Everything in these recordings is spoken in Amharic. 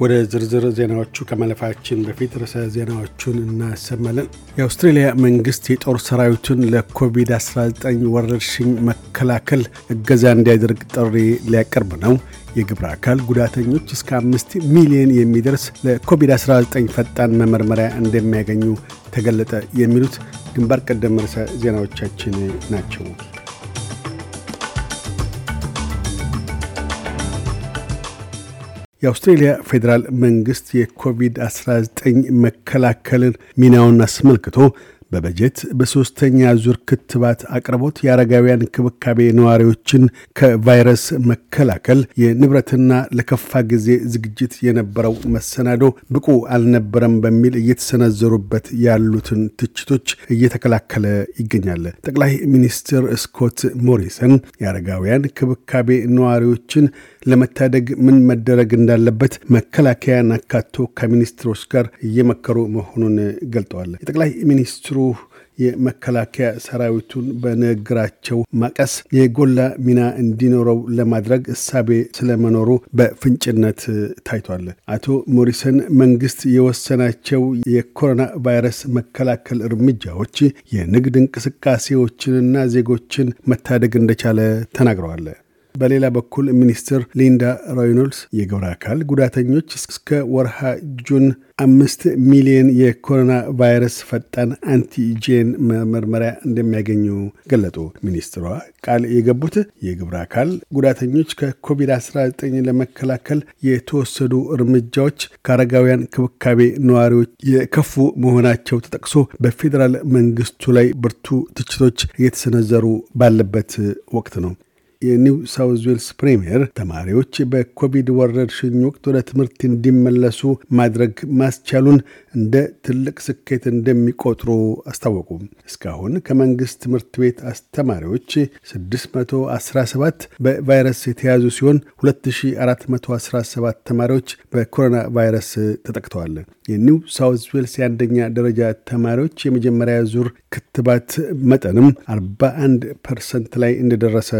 ወደ ዝርዝር ዜናዎቹ ከማለፋችን በፊት ርዕሰ ዜናዎቹን እናሰማለን። የአውስትሬልያ መንግሥት የጦር ሰራዊቱን ለኮቪድ-19 ወረርሽኝ መከላከል እገዛ እንዲያደርግ ጥሪ ሊያቀርብ ነው። የግብረ አካል ጉዳተኞች እስከ አምስት ሚሊዮን የሚደርስ ለኮቪድ-19 ፈጣን መመርመሪያ እንደሚያገኙ ተገለጠ። የሚሉት ግንባር ቀደም ርዕሰ ዜናዎቻችን ናቸው። የአውስትሬልያ ፌዴራል መንግሥት የኮቪድ-19 መከላከልን ሚናውን አስመልክቶ በበጀት በሦስተኛ ዙር ክትባት አቅርቦት የአረጋውያን እንክብካቤ ነዋሪዎችን ከቫይረስ መከላከል የንብረትና ለከፋ ጊዜ ዝግጅት የነበረው መሰናዶ ብቁ አልነበረም በሚል እየተሰነዘሩበት ያሉትን ትችቶች እየተከላከለ ይገኛል። ጠቅላይ ሚኒስትር ስኮት ሞሪሰን የአረጋውያን እንክብካቤ ነዋሪዎችን ለመታደግ ምን መደረግ እንዳለበት መከላከያን አካቶ ከሚኒስትሮች ጋር እየመከሩ መሆኑን ገልጠዋል። የጠቅላይ ሚኒስትሩ የመከላከያ ሰራዊቱን በንግግራቸው ማቀስ የጎላ ሚና እንዲኖረው ለማድረግ እሳቤ ስለመኖሩ በፍንጭነት ታይቷል። አቶ ሞሪሰን መንግስት የወሰናቸው የኮሮና ቫይረስ መከላከል እርምጃዎች የንግድ እንቅስቃሴዎችንና ዜጎችን መታደግ እንደቻለ ተናግረዋል። በሌላ በኩል ሚኒስትር ሊንዳ ሮይኖልስ የግብረ አካል ጉዳተኞች እስከ ወርሃ ጁን አምስት ሚሊዮን የኮሮና ቫይረስ ፈጣን አንቲጄን መመርመሪያ እንደሚያገኙ ገለጡ። ሚኒስትሯ ቃል የገቡት የግብረ አካል ጉዳተኞች ከኮቪድ-19 ለመከላከል የተወሰዱ እርምጃዎች ከአረጋውያን ክብካቤ ነዋሪዎች የከፉ መሆናቸው ተጠቅሶ በፌዴራል መንግስቱ ላይ ብርቱ ትችቶች እየተሰነዘሩ ባለበት ወቅት ነው። የኒው ሳውዝ ዌልስ ፕሬምየር ተማሪዎች በኮቪድ ወረርሽኝ ወቅት ወደ ትምህርት እንዲመለሱ ማድረግ ማስቻሉን እንደ ትልቅ ስኬት እንደሚቆጥሩ አስታወቁ። እስካሁን ከመንግሥት ትምህርት ቤት አስተማሪዎች 617 በቫይረስ የተያዙ ሲሆን 2417 ተማሪዎች በኮሮና ቫይረስ ተጠቅተዋል። የኒው ሳውዝ ዌልስ የአንደኛ ደረጃ ተማሪዎች የመጀመሪያ ዙር ክትባት መጠንም 41 ፐርሰንት ላይ እንደደረሰ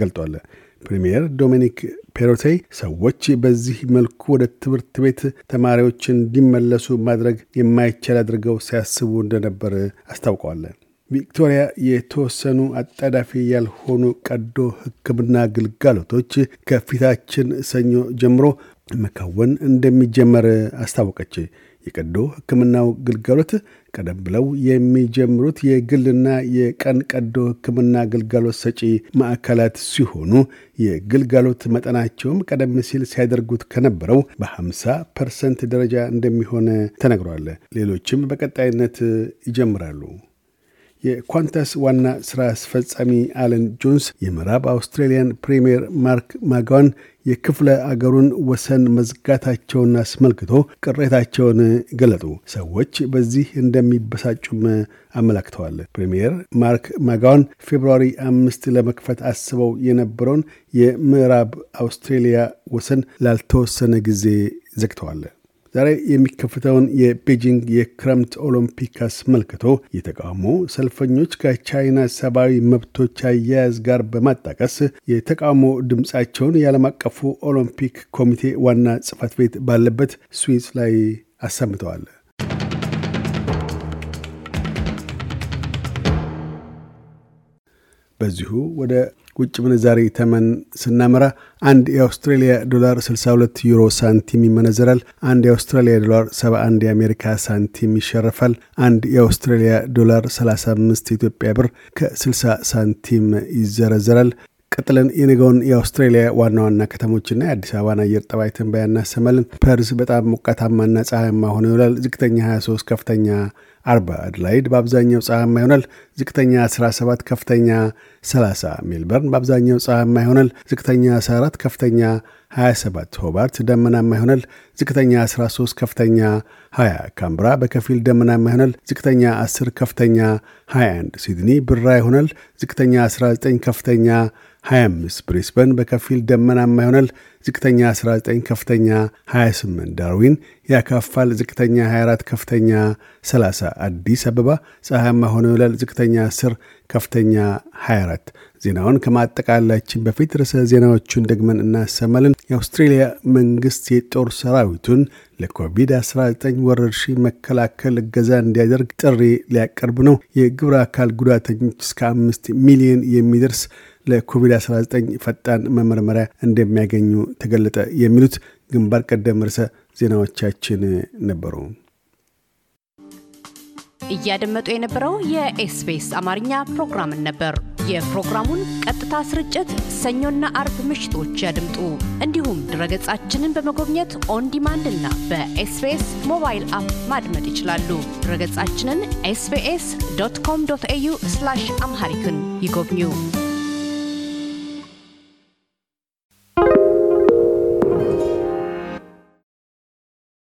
ተገልጧል። ፕሪምየር ዶሚኒክ ፔሮቴይ ሰዎች በዚህ መልኩ ወደ ትምህርት ቤት ተማሪዎች እንዲመለሱ ማድረግ የማይቻል አድርገው ሲያስቡ እንደነበር አስታውቀዋል። ቪክቶሪያ የተወሰኑ አጣዳፊ ያልሆኑ ቀዶ ሕክምና ግልጋሎቶች ከፊታችን ሰኞ ጀምሮ መከወን እንደሚጀመር አስታወቀች። የቀዶ ሕክምናው ግልጋሎት ቀደም ብለው የሚጀምሩት የግልና የቀን ቀዶ ሕክምና ግልጋሎት ሰጪ ማዕከላት ሲሆኑ የግልጋሎት መጠናቸውም ቀደም ሲል ሲያደርጉት ከነበረው በ50 ፐርሰንት ደረጃ እንደሚሆን ተነግሯል። ሌሎችም በቀጣይነት ይጀምራሉ። የኳንታስ ዋና ሥራ አስፈጻሚ አለን ጆይስ የምዕራብ አውስትራሊያን ፕሪምየር ማርክ ማጋዋን የክፍለ አገሩን ወሰን መዝጋታቸውን አስመልክቶ ቅሬታቸውን ገለጡ። ሰዎች በዚህ እንደሚበሳጩም አመላክተዋል። ፕሪምየር ማርክ ማጋዋን February አምስት ለመክፈት አስበው የነበረውን የምዕራብ አውስትሬሊያ ወሰን ላልተወሰነ ጊዜ ዘግተዋል። ዛሬ የሚከፍተውን የቤጂንግ የክረምት ኦሎምፒክ አስመልክቶ የተቃውሞ ሰልፈኞች ከቻይና ሰብአዊ መብቶች አያያዝ ጋር በማጣቀስ የተቃውሞ ድምፃቸውን የዓለም አቀፉ ኦሎምፒክ ኮሚቴ ዋና ጽሕፈት ቤት ባለበት ስዊስ ላይ አሰምተዋል። በዚሁ ወደ ውጭ ምንዛሪ ተመን ስናመራ አንድ የአውስትሬሊያ ዶላር 62 ዩሮ ሳንቲም ይመነዘራል። አንድ የአውስትራሊያ ዶላር 71 የአሜሪካ ሳንቲም ይሸርፋል። አንድ የአውስትራሊያ ዶላር 35 ኢትዮጵያ ብር ከ60 ሳንቲም ይዘረዘራል። ቀጥለን የነገውን የአውስትሬሊያ ዋና ዋና ከተሞችና የአዲስ አበባን አየር ጠባይ ትንበያ እናሰማለን። ፐርስ በጣም ሞቃታማና ፀሐያማ ሆኖ ይውላል። ዝቅተኛ 23፣ ከፍተኛ 40። አድላይድ በአብዛኛው ፀሐያማ ይሆናል። ዝቅተኛ 17፣ ከፍተኛ 30። ሜልበርን በአብዛኛው ፀሐያማ ይሆናል። ዝቅተኛ 14፣ ከፍተኛ 27። ሆባርት ደመናማ ይሆናል። ዝቅተኛ 13፣ ከፍተኛ 20። ካምብራ በከፊል ደመናማ ይሆናል። ዝቅተኛ 10፣ ከፍተኛ 21። ሲድኒ ብራ ይሆናል። ዝቅተኛ 19፣ ከፍተኛ 25 ብሪስበን በከፊል ደመናማ ይሆናል። ዝቅተኛ 19 ከፍተኛ 28 ዳርዊን ያካፋል። ዝቅተኛ 24 ከፍተኛ 30 አዲስ አበባ ፀሐያማ ሆኖ ይውላል። ዝቅተኛ 10 ከፍተኛ 24 ዜናውን ከማጠቃላችን በፊት ርዕሰ ዜናዎቹን ደግመን እናሰማለን። የአውስትሬልያ መንግስት የጦር ሰራዊቱን ለኮቪድ-19 ወረርሽኝ መከላከል እገዛ እንዲያደርግ ጥሪ ሊያቀርብ ነው። የግብረ አካል ጉዳተኞች እስከ አምስት ሚሊዮን የሚደርስ ለኮቪድ-19 ፈጣን መመርመሪያ እንደሚያገኙ ተገለጠ። የሚሉት ግንባር ቀደም ርዕሰ ዜናዎቻችን ነበሩ። እያደመጡ የነበረው የኤስቢኤስ አማርኛ ፕሮግራምን ነበር። የፕሮግራሙን ቀጥታ ስርጭት ሰኞና አርብ ምሽቶች ያድምጡ። እንዲሁም ድረገጻችንን በመጎብኘት On Demand እና በኤስቢኤስ mobile app ማድመጥ ይችላሉ። ድረገጻችንን ኤስቢኤስ dot com dot au Amharic ን ይጎብኙ።